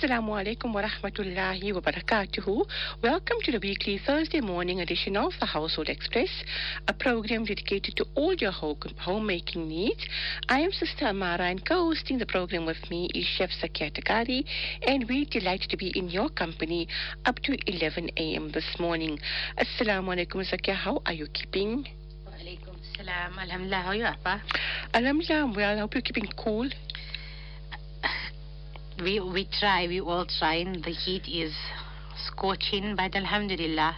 Assalamu alaikum wa rahmatullahi wa barakatuhu. Welcome to the weekly Thursday morning edition of the Household Express, a program dedicated to all your ho- homemaking needs. I am Sister Amara and co-hosting the program with me is Chef Zakia Takari and we're delighted to be in your company up to 11 a.m. this morning. Assalamu alaikum Zakia, how are you keeping? Alaikum salam. Alhamdulillah. How are you, Appa? Alhamdulillah, well. I hope you're keeping cool. Uh, We we try. We all try. And the heat is scorching, but Alhamdulillah,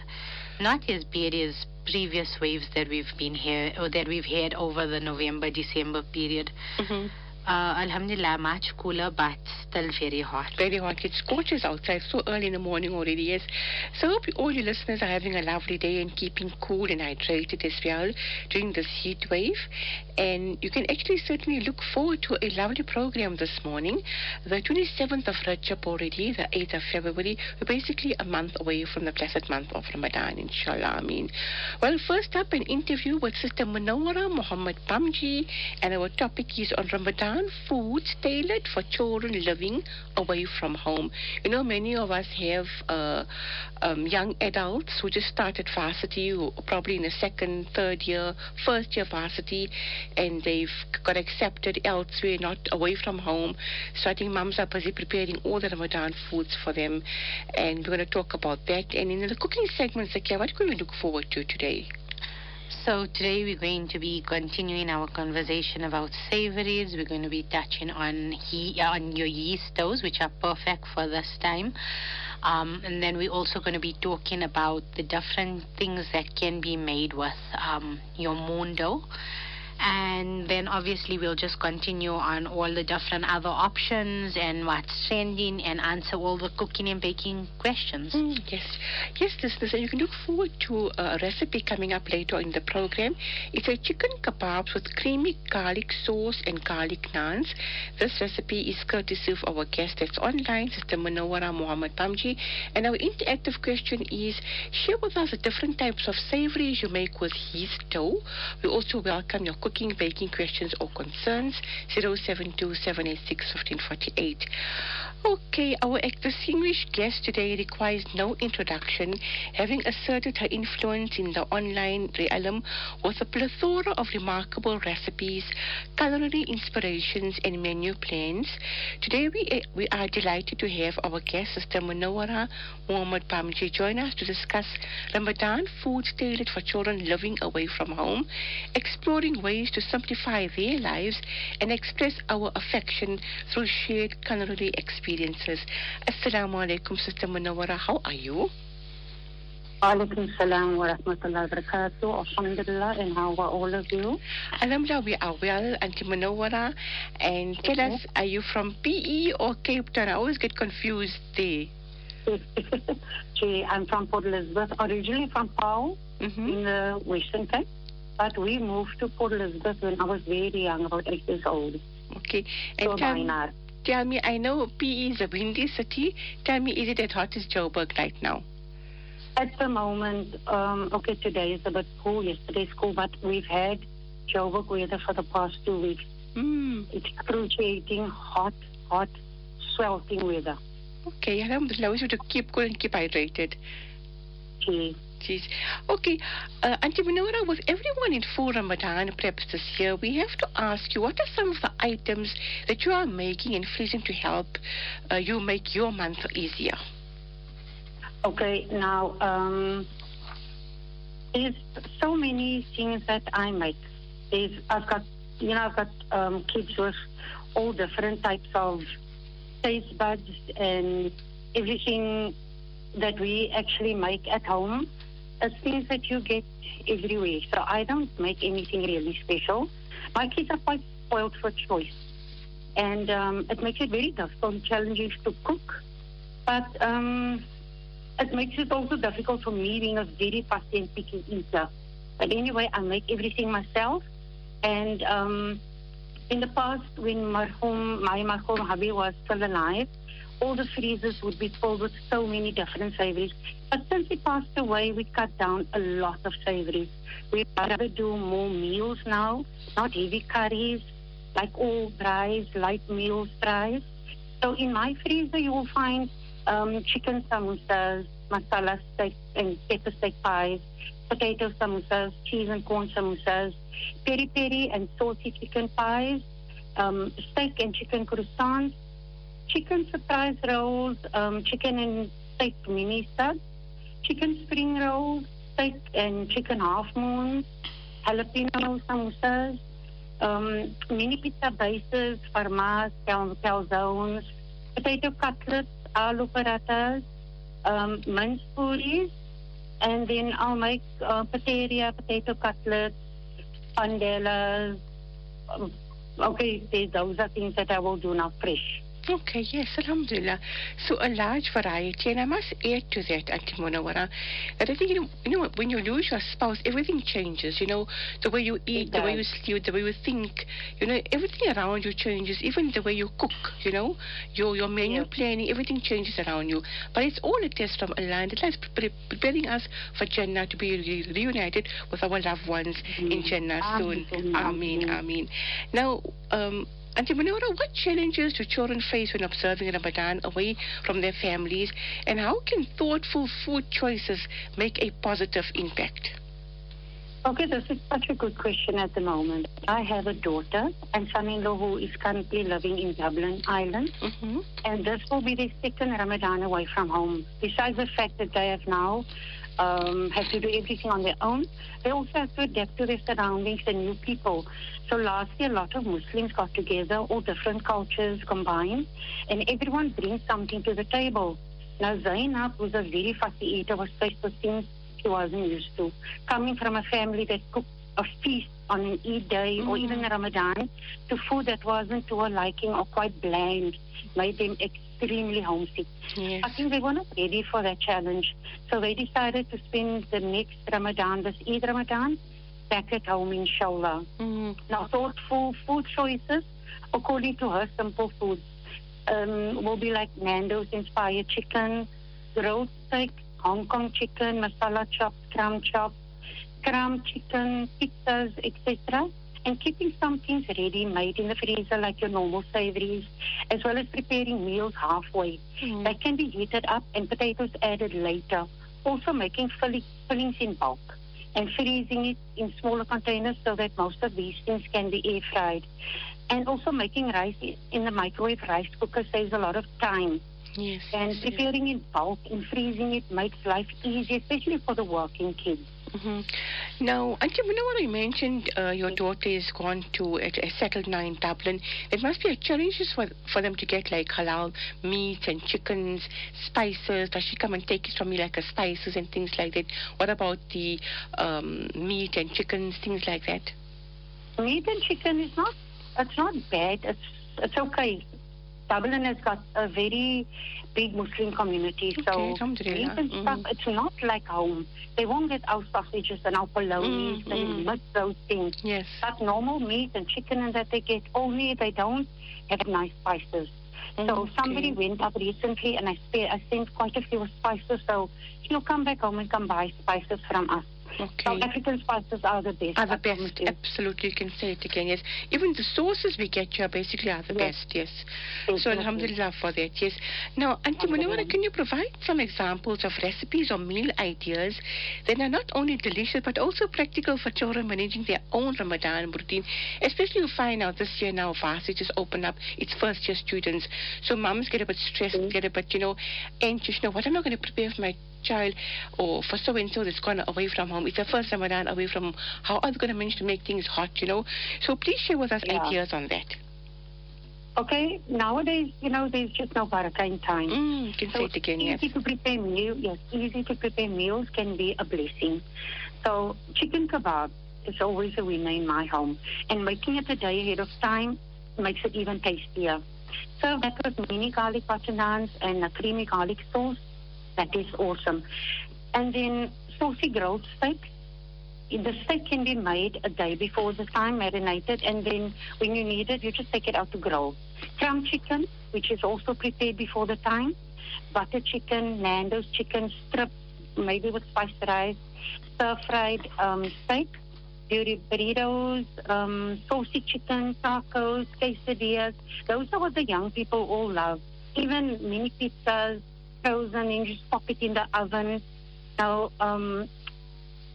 not as bad as previous waves that we've been here or that we've had over the November December period. Mm-hmm. Uh, Alhamdulillah, much cooler, but still very hot. very hot. It scorches outside so early in the morning already, yes. So I hope all your listeners are having a lovely day and keeping cool and hydrated as well during this heat wave. And you can actually certainly look forward to a lovely program this morning. The 27th of Rajab already, the 8th of February. We're basically a month away from the blessed month of Ramadan, inshallah. I mean, well, first up, an interview with Sister Monowara Muhammad Pamji, and our topic is on Ramadan foods tailored for children living away from home. You know, many of us have uh, um, young adults who just started varsity, probably in the second, third year, first year varsity, and they've got accepted elsewhere, not away from home. So I think mums are busy preparing all the Ramadan foods for them, and we're going to talk about that. And in the cooking segment, Zakia, what can we look forward to today? So today we're going to be continuing our conversation about savories. We're going to be touching on he, on your yeast doughs, which are perfect for this time. Um, and then we're also going to be talking about the different things that can be made with um, your moon dough. And then obviously we'll just continue on all the different other options and what's trending and answer all the cooking and baking questions. Mm, yes, yes, listeners, and you can look forward to a recipe coming up later in the program. It's a chicken kebabs with creamy garlic sauce and garlic naans. This recipe is courtesy of our guest that's online, Sister Monowara Muhammad Pamji. And our interactive question is share with us the different types of savories you make with yeast dough. We also welcome your cooking, baking questions or concerns. 072 786 1548. Okay, our distinguished guest today requires no introduction, having asserted her influence in the online realm with a plethora of remarkable recipes, culinary inspirations, and menu plans. Today we, eh, we are delighted to have our guest, Sister Monowara Muhammad Pamji, join us to discuss Ramadan food tailored for children living away from home, exploring ways to simplify their lives and express our affection through shared culinary experiences. Assalamu alaikum, Sister Monowara. How are you? Alaikum salam wa rahmatullahi wa barakatuh. Alhamdulillah, and how are all of you? Alhamdulillah, we are well, Auntie Monowara. And tell Okay. us, are you from PE or Cape Town? I always get confused there. Gee, I'm from Port Elizabeth, originally from Pau hmm in the Western Cape, but we moved to Port Elizabeth when I was very young, about eight years old. Okay. So And tell, minor. tell me, I know PE is a windy city. Tell me, is it as hot as Joburg right now? At the moment, um, okay, today is a bit cool, yesterday's cool, but we've had Joburg weather for the past two weeks. Mm. It's excruciating, hot, hot, sweltering weather. Okay, Alhamdulillah. We should keep cool and keep hydrated. Gee. Jeez. Okay, uh, Auntie Monowara, with everyone in full Ramadan preps this year, we have to ask you, what are some of the items that you are making and freezing to help uh, you make your month easier? Okay, now um, there's so many things that I make. There's, I've got, you know, I've got um, kids with all different types of taste buds and everything that we actually make at home. It's things that you get everywhere. So I don't make anything really special. My kids are quite spoiled for choice, and um, it makes it very difficult and challenging to cook. But um, it makes it also difficult for me being a very fussy and picky eater. But anyway, I make everything myself. And um, in the past, when marhum, my marhum hubby was still alive, all the freezers would be filled with so many different savories. But since he passed away, we cut down a lot of savories. We rather do more meals now, not heavy curries, like all fries, light meals fries. So in my freezer, you will find um, chicken samosas, masala steak and pepper steak pies, potato samosas, cheese and corn samosas, peri peri and salty chicken pies, um, steak and chicken croissants, chicken surprise rolls, um, chicken and steak mini studs, chicken spring rolls, steak and chicken half moons, jalapeno samosas, um, mini pizza bases, farmas, cal- calzones, potato cutlets, aloo parathas, um, minced puris, and then I'll make uh, potato, potato cutlets, pandellas. Um, okay, those are things that I will do now fresh. Okay, yes, Alhamdulillah. So a large variety, and I must add to that, Auntie Monowara, that I think, you know, you know, when you lose your spouse, everything changes, you know, the way you eat, the way you sleep, the way you think, you know, everything around you changes, even the way you cook, you know, your, your menu Yes. planning, everything changes around you. But it's all a test from Allah, and Allah is preparing us for Jannah to be re- reunited with our loved ones in Mhm. Jannah soon. Ameen. Ameen. Now, um, Auntie Monowara, what challenges do children face when observing Ramadan away from their families, and how can thoughtful food choices make a positive impact? Okay, this is such a good question at the moment. I have a daughter and son-in-law who is currently living in Dublin, Ireland, Mm-hmm. and this will be their second Ramadan away from home. Besides the fact that they have now um, have to do everything on their own, they also have to adapt to their surroundings and new people. So last year, a lot of Muslims got together, all different cultures combined, and everyone brings something to the table. Now Zainab, who's a very fussy eater, was faced with things she wasn't used to. Coming from a family that cooked a feast on an Eid day or Mm. even Ramadan to food that wasn't to her liking or quite bland made them extremely homesick. Yes. I think they were not ready for that challenge. So they decided to spend the next Ramadan, this Eid Ramadan, back at home, inshallah. Mm. Now, thoughtful food choices, according to her, simple foods um, will be like Nando's inspired chicken, grilled steak, Hong Kong chicken, masala chops, crumb chops, crumb chicken, pizzas, etc. And keeping some things ready made in the freezer, like your normal savories, as well as preparing meals halfway. Mm. They can be heated up and potatoes added later. Also making filling, fillings in bulk and freezing it in smaller containers so that most of these things can be air fried. And also making rice in the microwave rice cooker saves a lot of time. Yes. And yes, yes. preparing in bulk and freezing it makes life easier, especially for the working kids. Hmm Now, Auntie you mentioned uh, your daughter is gone to a, a settled now in Dublin. it must be a challenge for for them to get like halal meats and chickens, spices. Does she come and take it from me like a spices and things like that? What about the um, meat and chickens, things like that? Meat and chicken is not, it's not bad. It's, it's okay. Dublin has got a very big Muslim community, so Okay, meat and stuff, it's not like home. They won't get our sausages and our polonies. Mm, They miss those things. Yes. But normal meat and chicken and that they get, only they don't have nice spices. So Okay. somebody went up recently and I, spe- I sent quite a few spices. So she'll come back home and come buy spices from us. Okay. South African spices are the best. Are the best, absolutely. You can say it again, yes. Even the sauces we get here basically are the Yes. best, yes. So Definitely. Alhamdulillah for that, yes. Now, Auntie Monowara, can you provide some examples of recipes or meal ideas that are not only delicious but also practical for children managing their own Ramadan routine? Especially you find out this year now, Vasi just opened up its first year students. So mums get a bit stressed, Mhm. get a bit, you know, anxious. You know, what am I going to prepare for my child or for so and so that's gone away from home? It's the first Ramadan away from home. How are they going to manage to make things hot, you know? So please share with us Yeah. ideas on that. Okay, nowadays, you know, there's just no barakah in time. Mm, you can say it again, yes. easy to prepare meal, yes, easy to prepare meals can be a blessing. So chicken kebab is always a winner in my home, and making it a day ahead of time makes it even tastier. Serve that with mini garlic butter naans and a creamy garlic sauce. That is awesome. And then saucy grilled steak. The steak can be made a day before the time, marinated, and then when you need it, you just take it out to grill. Crumb chicken, which is also prepared before the time. Butter chicken, Nando's chicken, strip, maybe with spiced rice, stir-fried um, steak, burritos, um, saucy chicken, tacos, quesadillas. Those are what the young people all love. even mini pizzas, frozen, and just pop it in the oven. Now, um,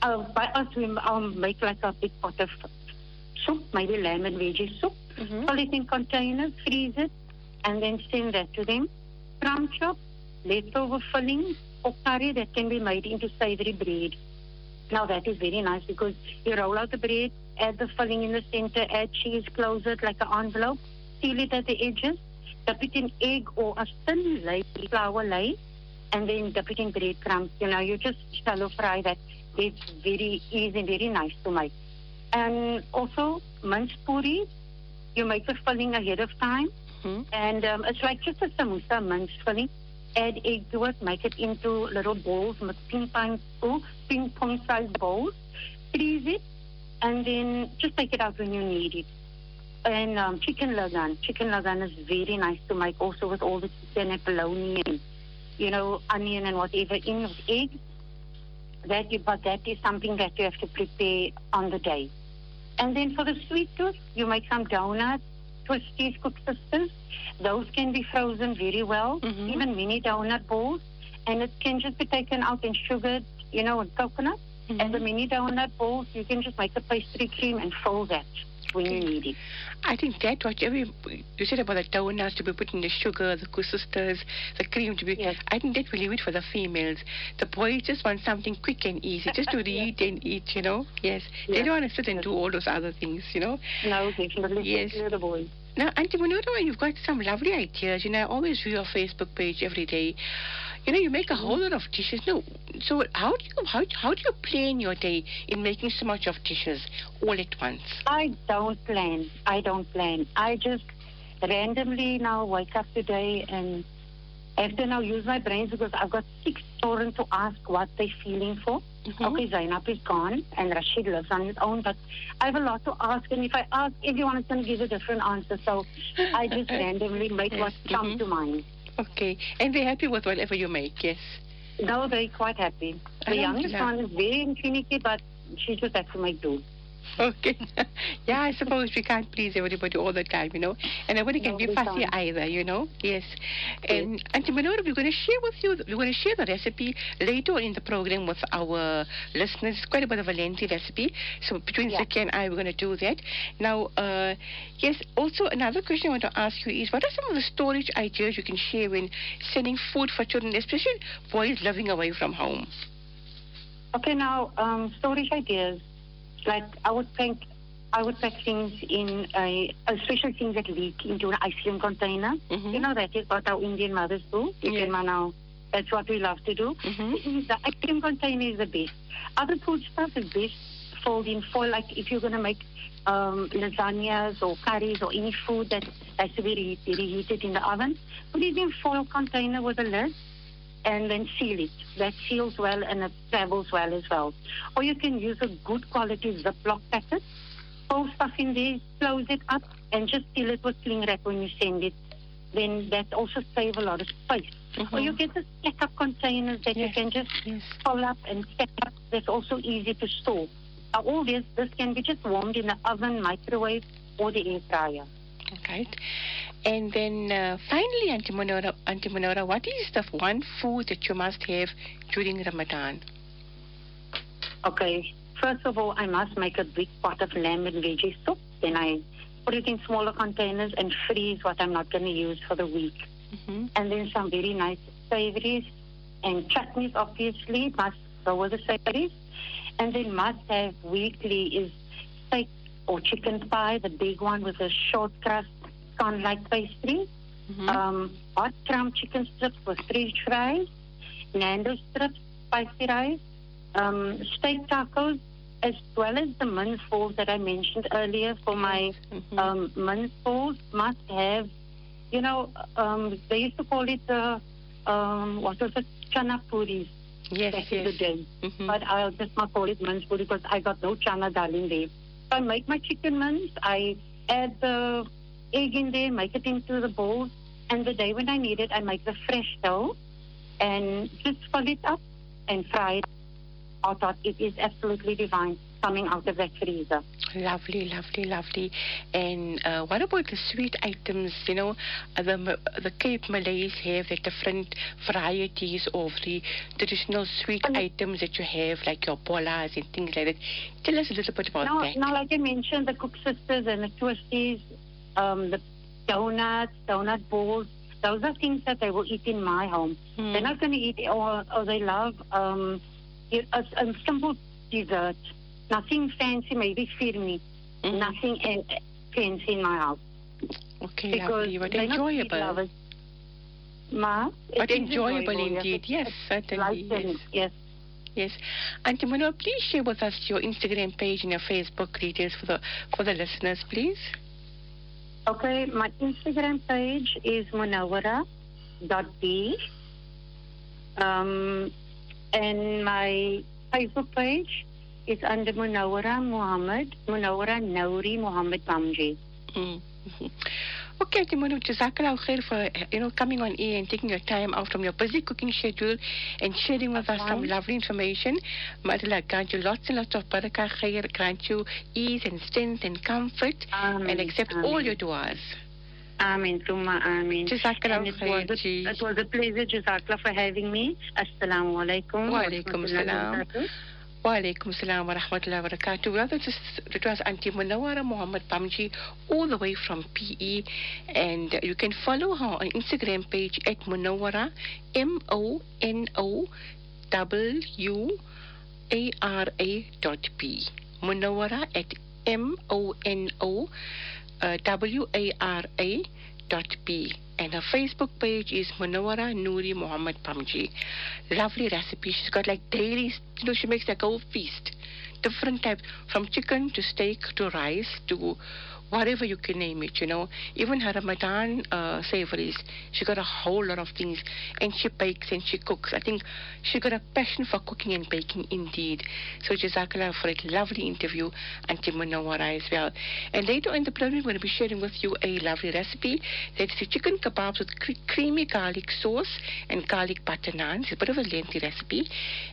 uh, by us, we um, make like a big pot of soup, maybe lamb and veggie soup. Mhm. Put it in containers, freeze it, and then send that to them. Crumb chop, leftover filling, or curry that can be made into savory bread. Now that is very nice because you roll out the bread, add the filling in the center, add cheese, close it like an envelope, seal it at the edges, dip it in egg or a thin lay, flour lay, and then dip it in breadcrumbs. You know, you just shallow fry that. It's very easy, very nice to make. And also minced puris, you make the filling ahead of time. Mhm. And um, it's like just a samosa minced filling. Add egg to it, make it into little balls, with ping pong, oh, ping pong sized balls. Freeze it, and then just take it out when you need it. And um, chicken lagan. Chicken lagan is very nice to make also with all the chicken and bologna and, you know, onion and whatever in with eggs. That you, but that is something that you have to prepare on the day. And then for the sweet tooth, you make some donuts, twisties, koeksisters. Those can be frozen very well, Mhm. even mini donut balls. And it can just be taken out and sugared, you know, with coconut. Mhm. And the mini donut balls, you can just make a pastry cream and fold that when you need it. I think that whatever you, you said about the donuts to be put in the sugar, the sisters, the cream to be. Yes. I think that will leave it for the females. The boys just want something quick and easy, just to eat and eat. You know. Yes. They don't want to sit and Yes. do all those other things. You know. No, definitely. Yes. the boys. Now, Auntie Manura, you've got some lovely ideas. You know, I always view your Facebook page every day. You know, you make a whole lot of dishes. No, so how do you how, how do you plan your day in making so much of dishes all at once? I don't plan. I don't plan. I just randomly now wake up today and have to now use my brains because I've got six children to ask what they're feeling for. Mhm. Okay, Zainab is gone and Rashid lives on his own, but I have a lot to ask. And if I ask, everyone is going to give a different answer. So I just randomly make Yes, what comes mhm. to mind. Okay, and they're happy with whatever you make. Yes. No, they're quite happy. The youngest one is very finicky, but she just has to make do. Okay. yeah, I suppose we can't please everybody all the time, you know. And nobody can No, be fussy can't. either, you know. Yes. And Auntie Manora, we're going to share with you, we're going to share the recipe later on in the program with our listeners. It's quite a bit of a lengthy recipe. So between Yeah. Zaki and I, we're going to do that. Now, uh, yes, also another question I want to ask you is what are some of the storage ideas you can share when sending food for children, especially boys living away from home? Okay, now um, storage ideas. Like I would think, I would pack things in a, especially things that leak into an ice cream container. Mhm. You know that is what our Indian mothers do. You Yes. can now. That's what we love to do. Mhm. The ice cream container is the best. Other food stuff is best fold in foil. Like if you're gonna make um, lasagnas or curries or any food that has to be re- reheated in the oven, put it in foil container with a lid and then seal it. That seals well and it travels well as well. Or you can use a good quality Ziploc packet, fold stuff in there, close it up, and just seal it with cling wrap when you send it. Then that also saves a lot of space. Or you Mhm. get the stack up containers that you can just Yes. fill up and stack up. That's also easy to store. Now, all this, this can be just warmed in the oven, microwave, or the air fryer. Right. And then uh, finally, Auntie Monora, Auntie Monora, what is the one food that you must have during Ramadan? Okay, first of all, I must make a big pot of lamb and veggie soup. Then I put it in smaller containers and freeze what I'm not going to use for the week. hmm And then some very nice savories and chutneys, obviously, must go with the savories. And then must have weekly is steak or chicken pie, the big one with a short crust, con-like pastry. hmm um, hot crumb chicken strips with french fries, Nando strips, spicy rice, um, steak tacos, as well as the mince balls that I mentioned earlier for my Mhm. um, mince balls must have, you know, um, they used to call it the, um, what was it, chana puris yes, back in yes. the day. Mhm. But I'll just not call it mince puri because I got no chana dal in there. I make my chicken mince, I add the egg in there, make it into the bowls, and the day when I need it, I make the fresh dough and just fill it up and fry it hot hot. It is absolutely divine. Coming out of that freezer. Lovely, lovely, lovely. And uh, what about the sweet items? You know, the the Cape Malays have like different varieties of the traditional sweet Um, items that you have, like your bolas and things like that. Tell us a little bit about Now, that. now, like I mentioned, the Koeksisters and the Twisties, um, the donuts, donut balls, those are things that they will eat in my home. Hmm. They're not going to eat, or, or they love um, a, a simple dessert. Nothing fancy, maybe firni. Mhm. Nothing uh, fancy in my house. Okay, because lovely, but enjoyable. Ma, But is enjoyable indeed, yes, certainly. Yes. yes. Yes. Auntie Mano, please share with us your Instagram page and your Facebook details for the for the listeners, please. Okay, my Instagram page is monowara.b. Um, and my Facebook page is under Monowara Muhammad, Monowara Nouri Muhammad Bamji. Mm. Mhm. Okay, Mano, Jazakallah khair for you know coming on air and taking your time out from your busy cooking schedule and sharing with us some lovely information. May Allah grant you lots and lots of barakah khair, grant you ease and strength and comfort, and Amen, accept all your du'as. Amen, Summa Amen. Jazakallah And it khair, was, a, it was a pleasure, Jazakallah, for having me. Assalamu alaikum. Wa alaikum warahmatullahi assalam. wabarakatuh. Wa alaikum salam wa rahmatullahi wa barakatuh. Well, that, is, that Auntie Monowara Muhammad Bamji, all the way from PE. And you can follow her on Instagram page at Monowara, M O N O W A R A dot P. Monowara at M O N O W A R A dot P. And her Facebook page is Monowara Noori Muhammad Pamji. Lovely recipe. She's got like daily, you know, she makes like a whole feast. Different types, from chicken to steak to rice to whatever you can name it, you know. Even her Ramadan uh, savories, she got a whole lot of things. And she bakes and she cooks. I think she got a passion for cooking and baking indeed. So Jazakallah for a lovely interview, and Auntie Monowara as well. And later in the program, we're going to be sharing with you a lovely recipe. That's the chicken kebabs with cre- creamy garlic sauce and garlic butter naan. It's a bit of a lengthy recipe.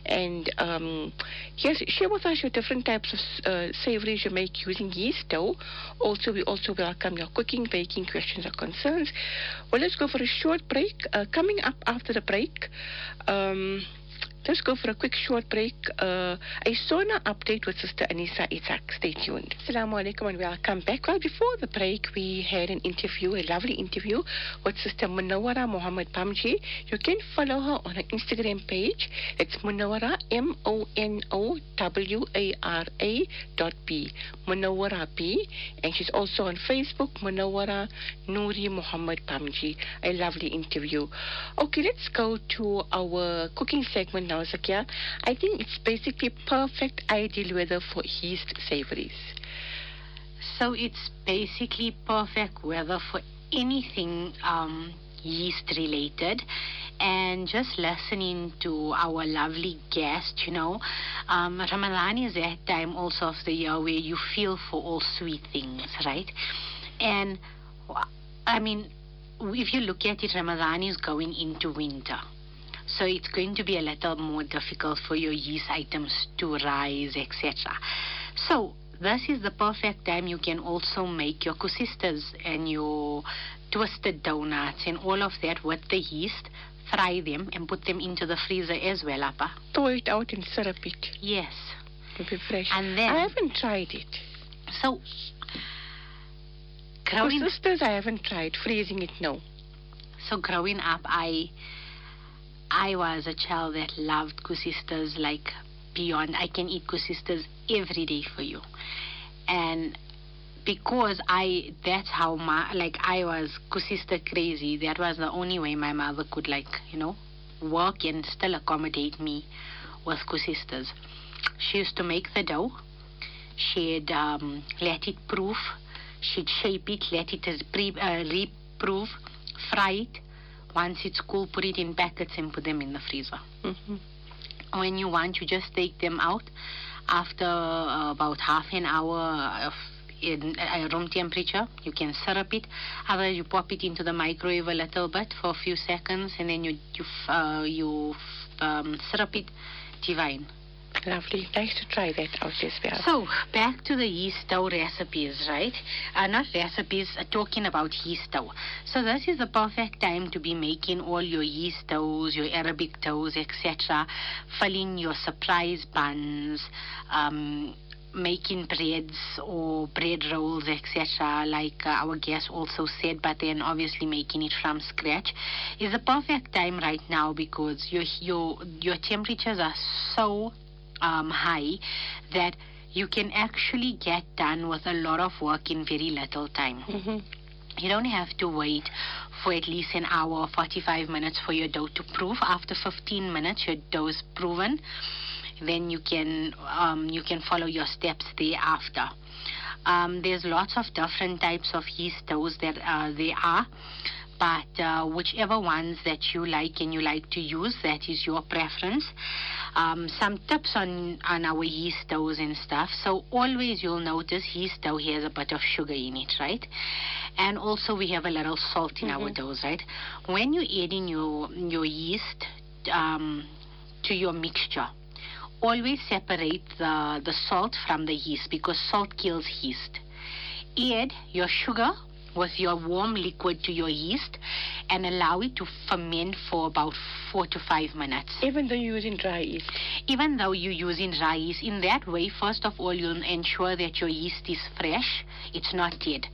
And um, yes, share with us your different types of uh, savories you make using yeast dough. Also, we also welcome your cooking, baking questions or concerns. Well, let's go for a short break. Uh, coming up after the break, um, let's go for a quick short break. Uh, a sauna update with Sister Anissa Itzak. Stay tuned. Assalamu alaikum and welcome back. Well, before the break, we had an interview, a lovely interview with Sister Monowara Muhammad Pamji. You can follow her on her Instagram page. It's Monowara, M O N O W A R A dot B. Monowara B. And she's also on Facebook, Monowara Noori Muhammad Pamji. A lovely interview. Okay, let's go to our cooking segment now, Zakia. I think it's basically perfect ideal weather for yeast savories. So it's basically perfect weather for anything um, yeast related. And just listening to our lovely guest, you know, um, Ramadan is that time also of the year where you feel for all sweet things, right? And I mean, if you look at it, Ramadan is going into winter. So it's going to be a little more difficult for your yeast items to rise, etc. So this is the perfect time you can also make your kusistas and your twisted donuts and all of that with the yeast. Fry them and put them into the freezer as well, Appa. Thaw it out and syrup it Yes. to be fresh. And then- I haven't tried it. So, growing sisters, I haven't tried freezing it. No. so growing up, I I was a child that loved kusistas like beyond. I can eat kusistas every day for you, and because I that's how my like I was kusista crazy. That was the only way my mother could like you know work and still accommodate me with kusistas. She used to make the dough. She'd um, let it proof. She'd shape it, let it pre, uh, reproof, fry it. Once it's cool, put it in packets and put them in the freezer. hmm When you want, you just take them out after uh, about half an hour of in uh, room temperature. You can syrup it. Otherwise, you pop it into the microwave a little bit for a few seconds, and then you you uh, you um, syrup it. Divine. Lovely. Nice to try that out as well. So, back to the yeast dough recipes, right? Uh, not recipes, uh, talking about yeast dough. So, this is the perfect time to be making all your yeast doughs, your Arabic doughs, etc., filling your surprise buns, um, making breads or bread rolls, etc., like uh, our guest also said, but then obviously making it from scratch, is the perfect time right now because your your your temperatures are so um, high that you can actually get done with a lot of work in very little time. hmm You don't have to wait for at least an hour or 45 minutes for your dough to proof. After 15 minutes, your dough is proven. Then you can um, you can follow your steps thereafter. Um, there's lots of different types of yeast doughs that uh, there are, but uh, whichever ones that you like and you like to use, that is your preference. Um, some tips on, on our yeast doughs and stuff. So always you'll notice yeast dough has a bit of sugar in it, right? And also we have a little salt in our Mhm. doughs, right? When you add in your your yeast um, to your mixture, always separate the the salt from the yeast because salt kills yeast. Add your sugar with your warm liquid to your yeast and allow it to ferment for about four to five minutes Even though you're using dry yeast. even though you're using dry yeast, in that way, first of all, you'll ensure that your yeast is fresh, it's not dead.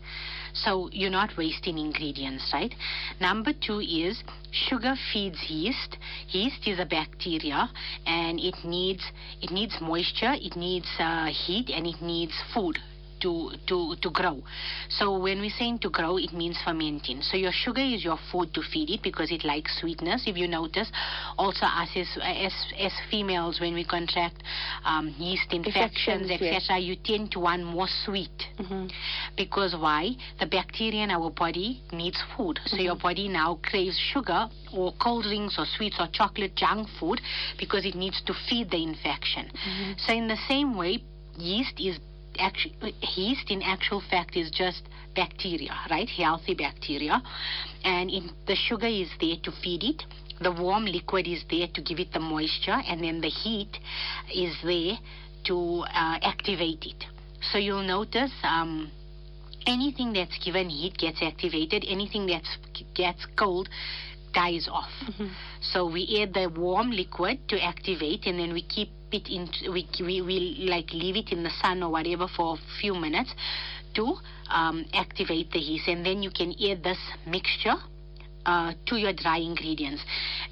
So you're not wasting ingredients, right? Number two is sugar feeds yeast. Yeast is a bacteria, and it needs it needs moisture, it needs uh, heat, and it needs food to, to, to grow. So when we're saying to grow, it means fermenting. So your sugar is your food to feed it because it likes sweetness. If you notice, also us as, as, as females, when we contract um, yeast infections, Infections, yes. etc., you tend to want more sweet. hmm Because why? The bacteria in our body needs food. So your body now craves sugar or cold drinks or sweets or chocolate junk food because it needs to feed the infection. So in the same way, yeast is actually yeast in actual fact is just bacteria, right? Healthy bacteria, and in, the sugar is there to feed it. The warm liquid is there to give it the moisture, and then the heat is there to uh, activate it. So you'll notice um, anything that's given heat gets activated. Anything that's gets cold dies off. So we add the warm liquid to activate, and then we keep it in. We we, we like leave it in the sun or whatever for a few minutes to um, activate the yeast, and then you can add this mixture. Uh, to your dry ingredients,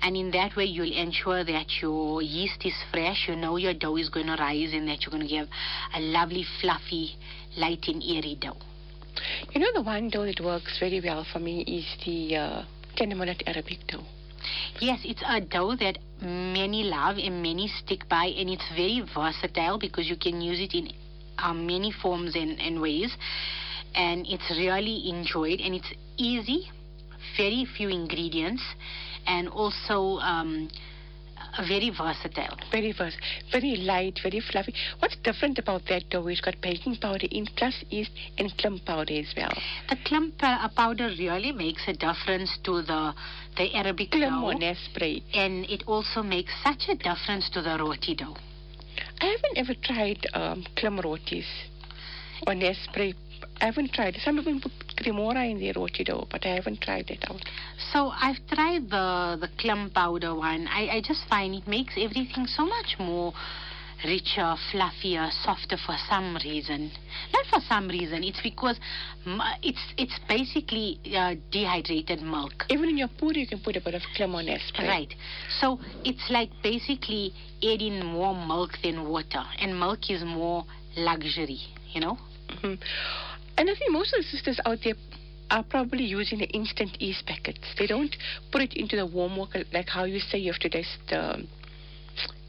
and in that way you'll ensure that your yeast is fresh. You know your dough is going to rise, and that you're going to get a lovely, fluffy, light and airy dough. You know, the one dough that works very well for me is the uh, Kennemonat Arabic dough. Yes, it's a dough that many love and many stick by, and it's very versatile because you can use it in um, many forms and, and ways. And it's really enjoyed, and it's easy, very few ingredients, and also um, very versatile. Very vers- very light, very fluffy. What's different about that dough is got baking powder in plus yeast and Klim powder as well. The Klim uh, powder really makes a difference to the the Arabic Klim dough, or Nespray. and it also makes such a difference to the roti dough. I haven't ever tried um, Klim rotis or Nespray. I haven't tried it. Some people put cremora in their roti dough, but I haven't tried it out. So I've tried the the Klim powder one. I, I just find it makes everything so much more richer, fluffier, softer for some reason. Not for some reason. It's because it's it's basically uh, dehydrated milk. Even in your puri, you can put a bit of Klim or Nespray. Right. So it's like basically adding more milk than water, and milk is more luxury. You know. hmm And I think most of the sisters out there are probably using the instant yeast packets. They don't put it into the warm water like how you say you have to just um,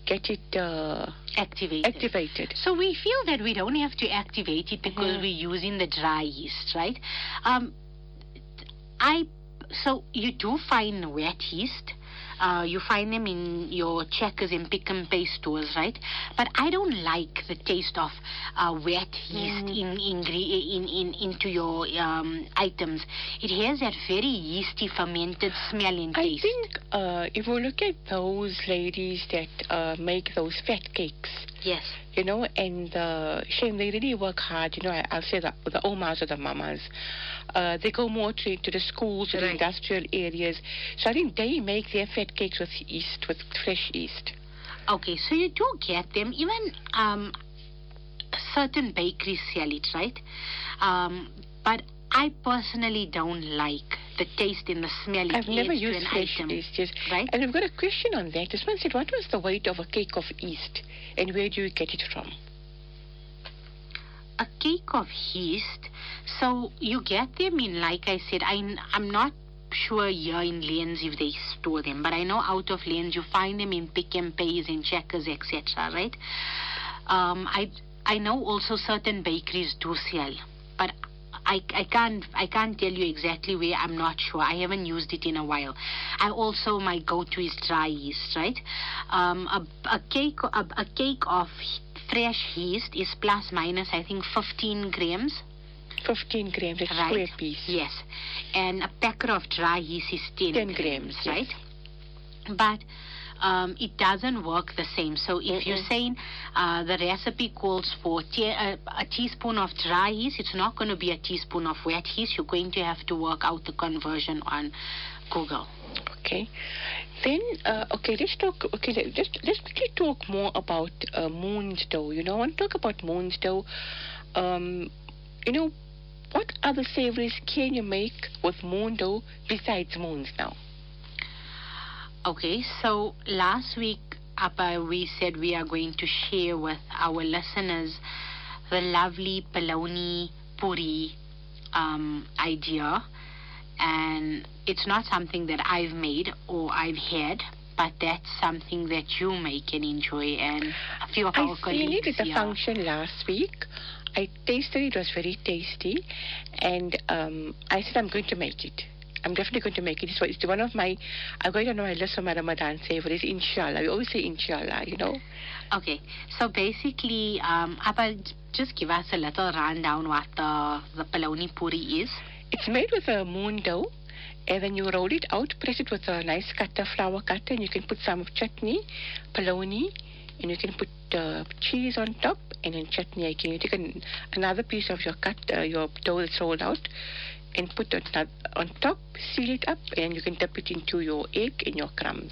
get it uh, Activated. activated. So we feel that we don't have to activate it because Mhm. we're using the dry yeast, right? Um, I so you do find wet yeast. Uh, you find them in your checkers and pick and pay stores, right? But I don't like the taste of uh, wet yeast Mm. in, ingre- in in into your um, items. It has that very yeasty, fermented smell and I taste. I think uh, if we look at those ladies that uh, make those fat cakes, Yes. You know, and uh, shame they really work hard. You know, I, I'll say that the omas or the mamas, uh, they go more to, to the schools, to the industrial areas. So I think they make their fat cakes with yeast, with fresh yeast. Okay, so you do get them. Even um, certain bakeries sell it, right? Um, but I personally don't like the taste and the smell I've never used fresh item. yeast. Right? And we've got a question on that. This one said, what was the weight of a cake of yeast, and where do you get it from? a cake of yeast. So you get them in, like I said, I, I'm not sure here in Lenz if they store them, but I know out of Lenz you find them in pick and pays and checkers, etc. Right? Um, I I know also certain bakeries do sell, but I, I can't I can't tell you exactly where. I'm not sure. I haven't used it in a while. I also my go-to is dry yeast, right? Um, a, a cake a, a cake of fresh yeast is plus minus I think 15 grams. 15 grams, a Right. square piece. Yes, and a packer of dry yeast is 10, 10 grams, yes. right? But um, it doesn't work the same. So if you're saying uh, the recipe calls for te- uh, a teaspoon of dry yeast, it's not going to be a teaspoon of wet yeast. You're going to have to work out the conversion on Google. Okay. Then, uh, okay, let's talk. Okay, let, let's let's quickly talk more about uh, moon's dough. You know, I want to talk about moon's dough. Um, you know, what other savories can you make with moon dough besides moons now? Okay, so last week, Appa, we said we are going to share with our listeners the lovely Paloni Puri um, idea. And it's not something that I've made or I've had, but that's something that you make and enjoy. And a few of I our seen colleagues it at the function last week. I tasted it; it was very tasty, and um, I said I'm going to make it. I'm definitely going to make it. It's, it's one of my. I've got it on my list of my Ramadan savories. Inshallah, we always say Inshallah. You know. Okay, so basically, um, Appa, just give us a little rundown what the, the Paloni Puri is. It's made with a moon dough, and then you roll it out, press it with a nice cutter, flour cutter, and you can put some chutney, polony, and you can put uh, cheese on top, and then chutney. again. You take an, another piece of your cut, uh, your dough that's rolled out, and put on, on top, seal it up, and you can dip it into your egg and your crumbs.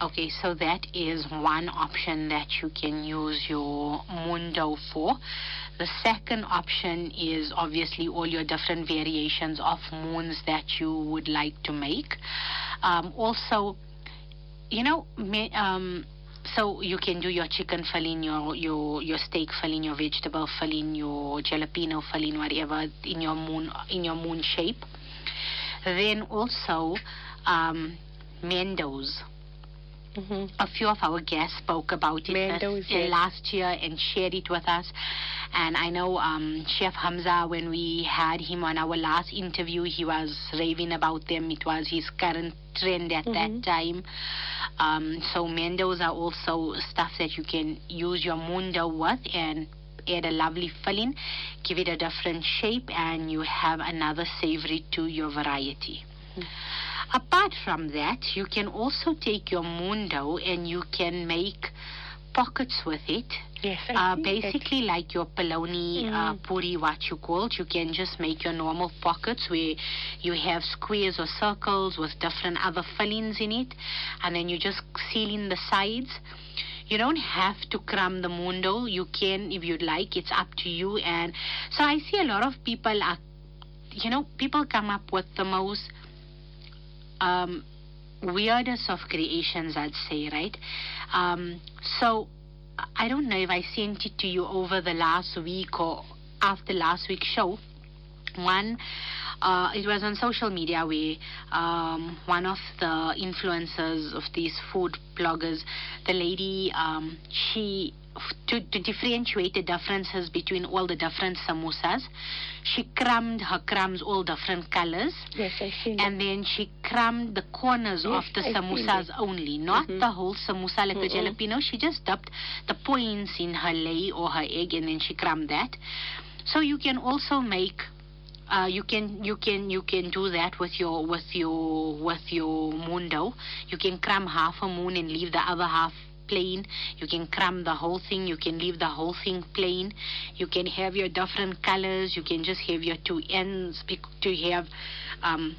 Okay, so that is one option that you can use your mundo for. The second option is obviously all your different variations of moons that you would like to make. Um, also, you know, um, so you can do your chicken filling, your your your steak filling, your vegetable filling, your jalapeno filling, whatever in your moon in your moon shape. Then also um, mendos Mm-hmm. a few of our guests spoke about it this- uh, last year and shared it with us. And I know um, Chef Hamza, when we had him on our last interview, he was raving about them. It was his current trend at Mhm. that time. Um, so Mendos are also stuff that you can use your mundo with and add a lovely filling, give it a different shape, and you have another savory to your variety. Apart from that, you can also take your mundo and you can make pockets with it. Yes, Uh, see that. basically, like your polony uh, Mm. puri, what you call, you can just make your normal pockets where you have squares or circles with different other fillings in it, and then you just seal in the sides. You don't have to crumb the mundo. You can, if you'd like. It's up to you. And so I see a lot of people are, you know, people come up with the most um, weirdest of creations, I'd say, right? Um, so I don't know if I sent it to you over the last week or after last week's show. One, uh, it was on social media where um, one of the influencers of these food bloggers, the lady, um, she to, to differentiate the differences between all the different samosas, she crammed her crumbs all different colors Yes, I see that. and then she crammed the corners Yes, of the I've samosas only, not Mhm. the whole samosa like a Mm-mm. jalapeno. She just dipped the points in her lay or her egg, and then she crammed that. So you can also make. Uh, you can you can you can do that with your with your with your mundo. You can crumb half a moon and leave the other half plain. You can crumb the whole thing. You can leave the whole thing plain. You can have your different colors. You can just have your two ends to have um,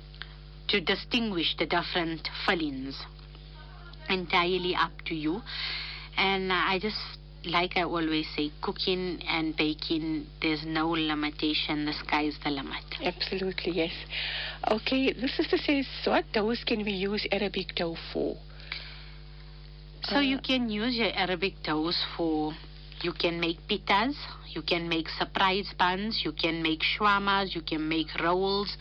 to distinguish the different fillings. Entirely up to you. And I just like I always say, cooking and baking, there's no limitation. The sky's the limit. Absolutely, yes. Okay, the sister says, so what doughs can we use Arabic dough for? So uh, you can use your Arabic doughs for, you can make pitas, you can make surprise buns, you can make shawarmas, you can make rolls,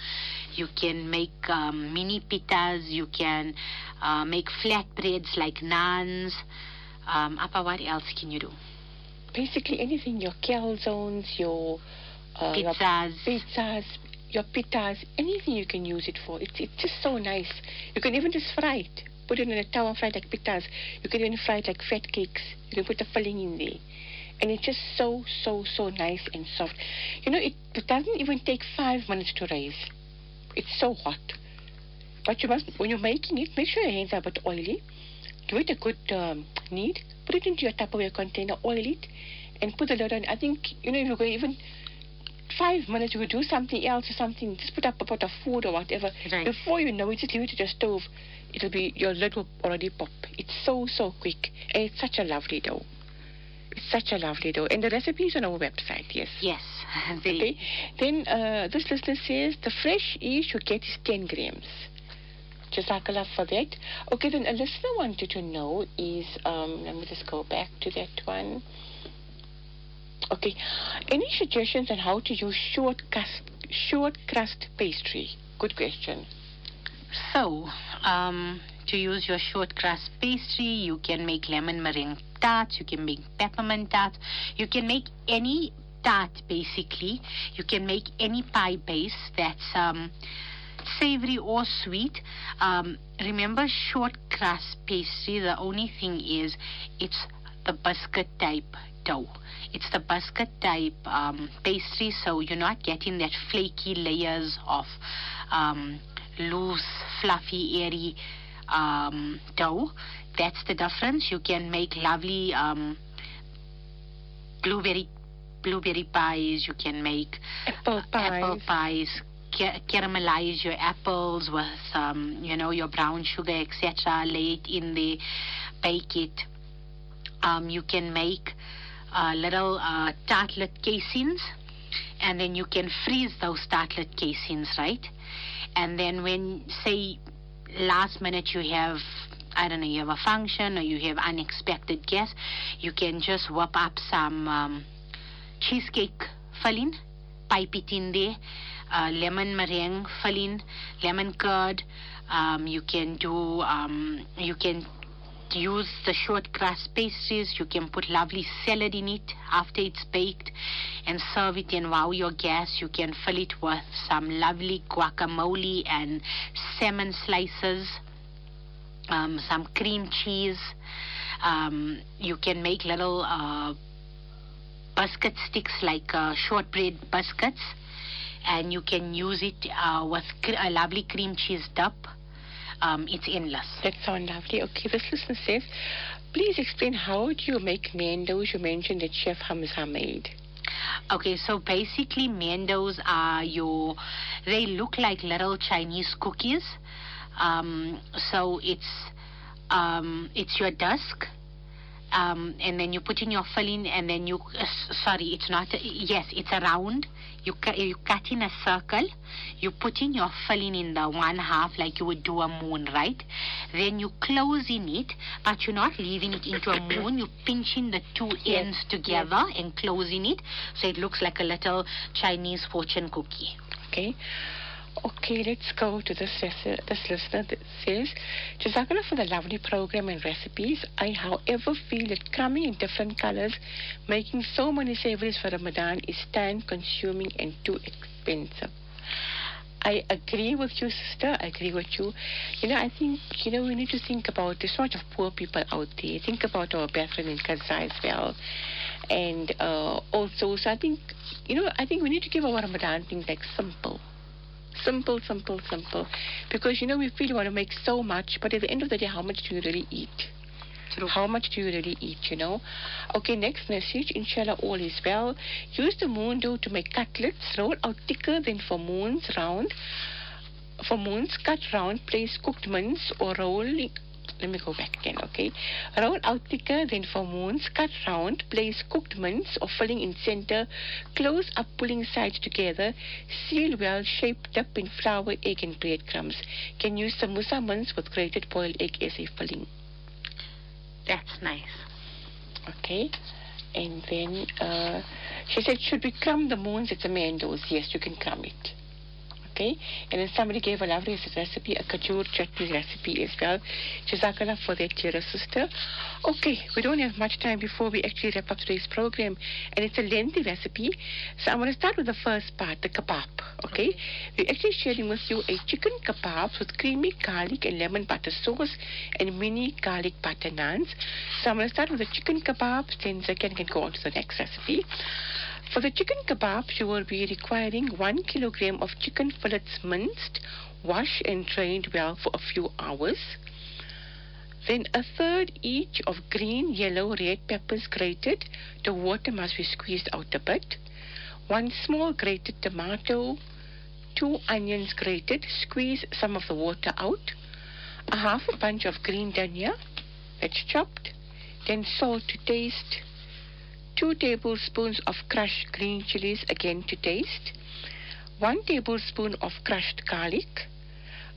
you can make um, mini pitas, you can uh, make flatbreads like naans. Um, Appa, what else can you do? Basically anything, your calzones, your uh, pizzas, your pizzas, your pitas, anything you can use it for. It's it's just so nice. You can even just fry it. Put it in a towel and fry it like pitas. You can even fry it like fat cakes. You can put the filling in there. And it's just so, so, so nice and soft. You know, it, it doesn't even take five minutes to raise. It's so hot. But you must, when you're making it, make sure your hands are a bit oily give it a good um, knead, put it into your Tupperware container, oil it, and put the lid on. I think, you know, if you're going even five minutes, you could do something else or something, just put up a pot of food or whatever. Right. Before you know it, just leave it to the stove. It'll be, your lid will already pop. It's so, so quick. And it's such a lovely dough. It's such a lovely dough. And the recipe is on our website, yes? Yes. okay. Then uh, this listener says the fresh yeast you get is 10 grams. just Jazakallah for that. Okay, then a listener wanted to know is, um, let me just go back to that one. Okay, any suggestions on how to use short crust, short crust pastry? Good question. So, um, to use your short crust pastry, you can make lemon meringue tarts, you can make peppermint tarts, you can make any tart basically. You can make any pie base that's um, savory or sweet. Um, remember, short crust pastry, the only thing is it's the biscuit type dough. It's the biscuit type um, pastry, so you're not getting that flaky layers of um, loose, fluffy, airy um, dough. That's the difference. You can make lovely um, blueberry blueberry pies. You can make apple pies, apple pies caramelize your apples with, um, you know, your brown sugar, etc. Lay it in the bake it. Um, you can make uh, little uh, tartlet casings, and then you can freeze those tartlet casings, right? And then when, say, last minute you have I don't know, you have a function or you have unexpected guests, you can just whip up some um, cheesecake filling, pipe it in there, uh, lemon meringue filling, lemon curd. Um, you can do, um, you can use the short pastries. You can put lovely salad in it after it's baked and serve it and wow your guests. You can fill it with some lovely guacamole and salmon slices, um, some cream cheese. Um, you can make little uh, biscuit sticks like uh, shortbread biscuits and you can use it uh, with a lovely cream cheese dip. Um, it's endless. That sounds lovely. Okay, this listener says, please explain how do you make mandos? You mentioned that Chef Hamza made. Okay, so basically mandos are your, they look like little Chinese cookies. Um, so it's, um, it's your dusk um, and then you put in your filling, and then you, uh, sorry, it's not, a, yes, it's a round. You, you cut in a circle, you put in your filling in the one half like you would do a moon, right? Then you close in it, but you're not leaving it into a moon. You're pinching the two yes. ends together yes. and closing it, so it looks like a little Chinese fortune cookie. Okay. Okay, let's go to this, this listener that says, Jazakallah for the lovely program and recipes. I, however, feel that coming in different colors, making so many savories for Ramadan is time consuming and too expensive. I agree with you, sister. I agree with you. You know, I think, you know, we need to think about so much of poor people out there. Think about our brethren in Gaza as well. And uh, also, so I think, you know, I think we need to give our Ramadan things like simple Simple, simple, simple. Because, you know, we feel we want to make so much, but at the end of the day, how much do you really eat? True. How much do you really eat, you know? Okay, next message. Inshallah, all is well. Use the moon dough to make cutlets. Roll out thicker than for moons round. For moons, cut round, place cooked mince or rolling. Let me go back again, okay? Roll out thicker than for moons, cut round, place cooked mince or filling in center, close up, pulling sides together, seal well, shaped up in flour, egg, and breadcrumbs. Can use samosa mince with grated boiled egg as a filling. That's nice. Okay. And then uh, she said, should we crumb the moons It's a mandos? Yes, you can crumb it. Okay. And then somebody gave a lovely recipe, a kajur chutney recipe as well. Jazakallah for that, dear sister. Okay, we don't have much time before we actually wrap up today's program. And it's a lengthy recipe. So I'm going to start with the first part, the kebab. Okay. We're actually sharing with you a chicken kebab with creamy garlic and lemon butter sauce and mini garlic butter naans. So I'm going to start with the chicken kebabs, then Zakia can go on to the next recipe. For the chicken kebabs, you will be requiring one kilogram of chicken fillets minced, washed and drained well for a few hours. Then a third each of green, yellow, red peppers grated. The water must be squeezed out a bit. One small grated tomato. Two onions grated. Squeeze some of the water out. A half a bunch of green dhania that's chopped. Then salt to taste. Two tablespoons of crushed green chilies again to taste. One tablespoon of crushed garlic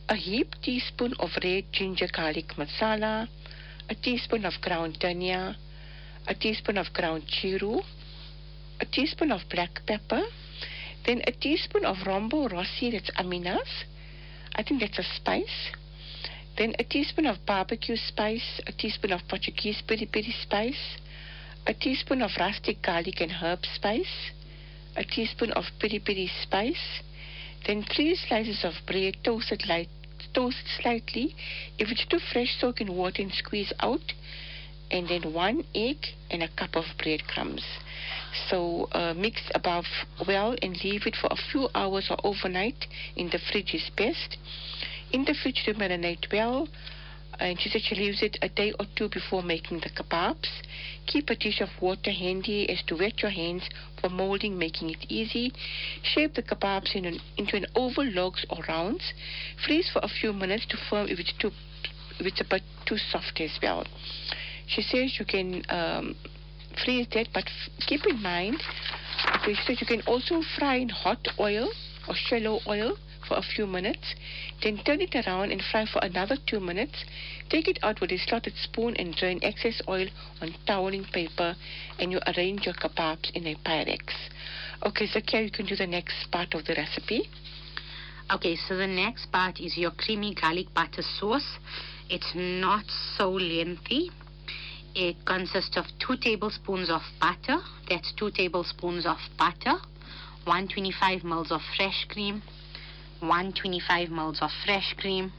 a heaped teaspoon of red ginger garlic masala, a teaspoon of ground dhania, a teaspoon of ground jeeru, a teaspoon of black pepper, then a teaspoon of rombo rossi, that's aminas, I think that's a spice, then a teaspoon of barbecue spice, a teaspoon of Portuguese peri peri spice, a teaspoon of rustic garlic and herb spice, a teaspoon of piri piri spice, then three slices of bread toasted light, toasted slightly. If it's too fresh, soak in water and squeeze out. And then one egg and a cup of breadcrumbs. So uh, mix above well and leave it for a few hours or overnight in the fridge is best. In the fridge to marinate well. And she said she leaves it a day or two before making the kebabs. Keep a dish of water handy as to wet your hands for molding, making it easy. Shape the kebabs in an, into an oval logs or rounds. Freeze for a few minutes to firm if it's too if it's a bit too soft as well. She says you can um, freeze that, but f- keep in mind, she says you can also fry in hot oil or shallow oil for a few minutes, then turn it around and fry for another two minutes. Take it out with a slotted spoon and drain excess oil on toweling paper, and you arrange your kebabs in a Pyrex. Okay, Zakia, you can do the next part of the recipe. Okay, so the next part is your creamy garlic butter sauce. It's not so lengthy. It consists of two tablespoons of butter. That's two tablespoons of butter. 125 ml of fresh cream. 125 ml of fresh cream.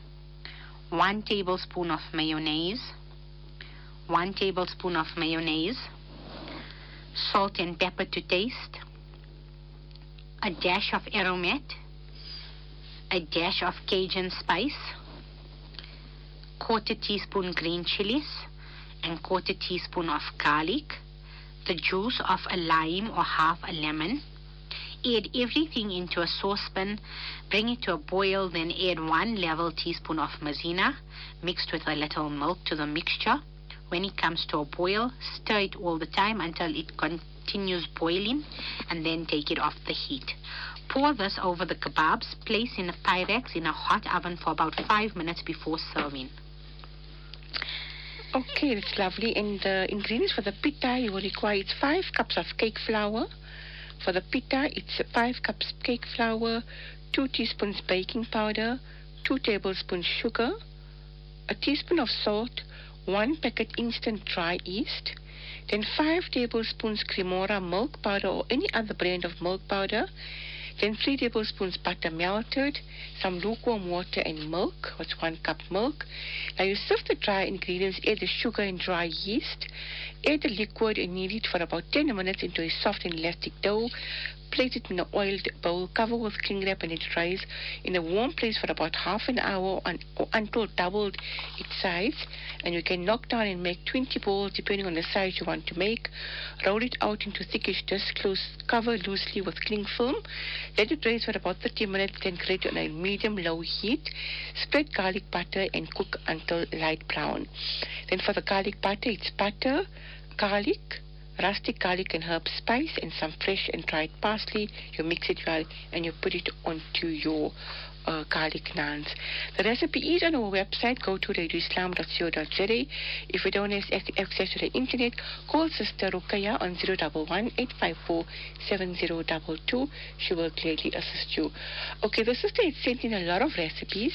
One tablespoon of mayonnaise. One tablespoon of mayonnaise. Salt and pepper to taste. A dash of aromat a dash of Cajun spice, quarter teaspoon green chilies, and quarter teaspoon of garlic, the juice of a lime or half a lemon. Add everything into a saucepan, bring it to a boil, then add one level teaspoon of Maizena mixed with a little milk to the mixture. When it comes to a boil, stir it all the time until it continues boiling, and then take it off the heat. Pour this over the kebabs, place in a Pyrex in a hot oven for about five minutes before serving. Okay, it's lovely. And the ingredients for the pita you will require it's five cups of cake flour. For the pita, it's five cups cake flour, two teaspoons baking powder, two tablespoons sugar, a teaspoon of salt, one packet instant dry yeast, then five tablespoons cremora milk powder or any other brand of milk powder, Then three tablespoons butter melted, some lukewarm water and milk, what's one cup milk. Now you sift the dry ingredients, add the sugar and dry yeast, add the liquid and knead it for about 10 minutes into a soft and elastic dough. Place it in an oiled bowl, cover with cling wrap and it dries in a warm place for about half an hour or until doubled its size. And you can knock down and make 20 balls depending on the size you want to make. Roll it out into thickish discs, close, cover loosely with cling film. Let it rise for about 30 minutes, then grate on a medium-low heat. Spread garlic butter and cook until light brown. Then for the garlic butter, it's butter, garlic, rustic garlic and herb spice, and some fresh and dried parsley. You mix it well and you put it onto your uh, garlic naans. The recipe is on our website. Go to radioislam.co.za. If you don't have access to the internet, call Sister Rukaya on 011-854-7022. She will gladly assist you. Okay, the sister had sent in a lot of recipes.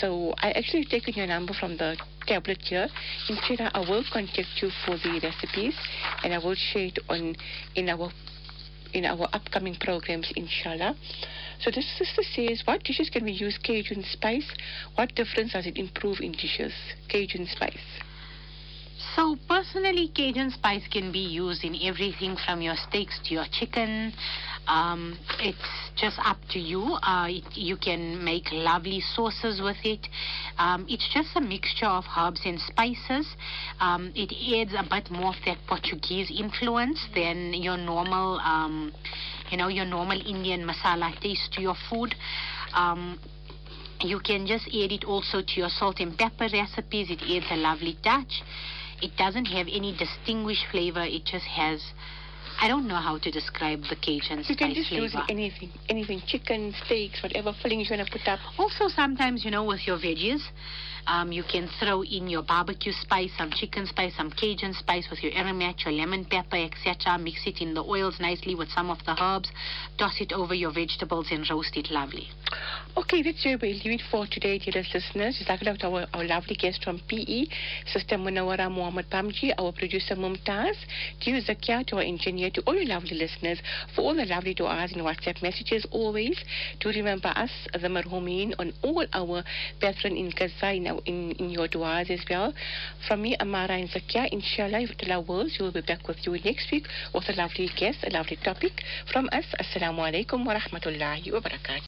So I actually have taken your number from the tablet here. Inshallah, I will contact you for the recipes and I will share it on in our in our upcoming programs, inshallah. So this sister says, what dishes can we use Cajun spice? What difference does it improve in dishes? Cajun spice. So personally, Cajun spice can be used in everything from your steaks to your chicken. Um, it's just up to you. Uh, it, you can make lovely sauces with it. Um, it's just a mixture of herbs and spices. Um, it adds a bit more of that Portuguese influence than your normal, um, you know, your normal Indian masala taste to your food. Um, you can just add it also to your salt and pepper recipes. It adds a lovely touch. It doesn't have any distinguished flavor. It just has. I don't know how to describe the Cajun You spice can just use anything, anything, chicken, steaks, whatever filling you want to put up. Also, sometimes, you know, with your veggies, um, you can throw in your barbecue spice, some chicken spice, some Cajun spice with your aromat, your lemon pepper, etc. Mix it in the oils nicely with some of the herbs. Toss it over your vegetables and roast it lovely. Okay, that's where we leave it for today, dear listeners. Jazakallah to our, our lovely guest from PE, Sister Monowara Mohamed Bamji, our producer Mumtaz, to Zakia, to our engineer, to all you lovely listeners, for all the lovely du'as and WhatsApp messages, always to remember us, the marhumin, on all our brethren in Gaza, in, our, in, in your du'as as well. From me, Amara and Zakia, inshallah, if Allah wills, we will be back with you next week with a lovely guest, a lovely topic. From us, Assalamu alaikum wa rahmatullahi wa barakatuh.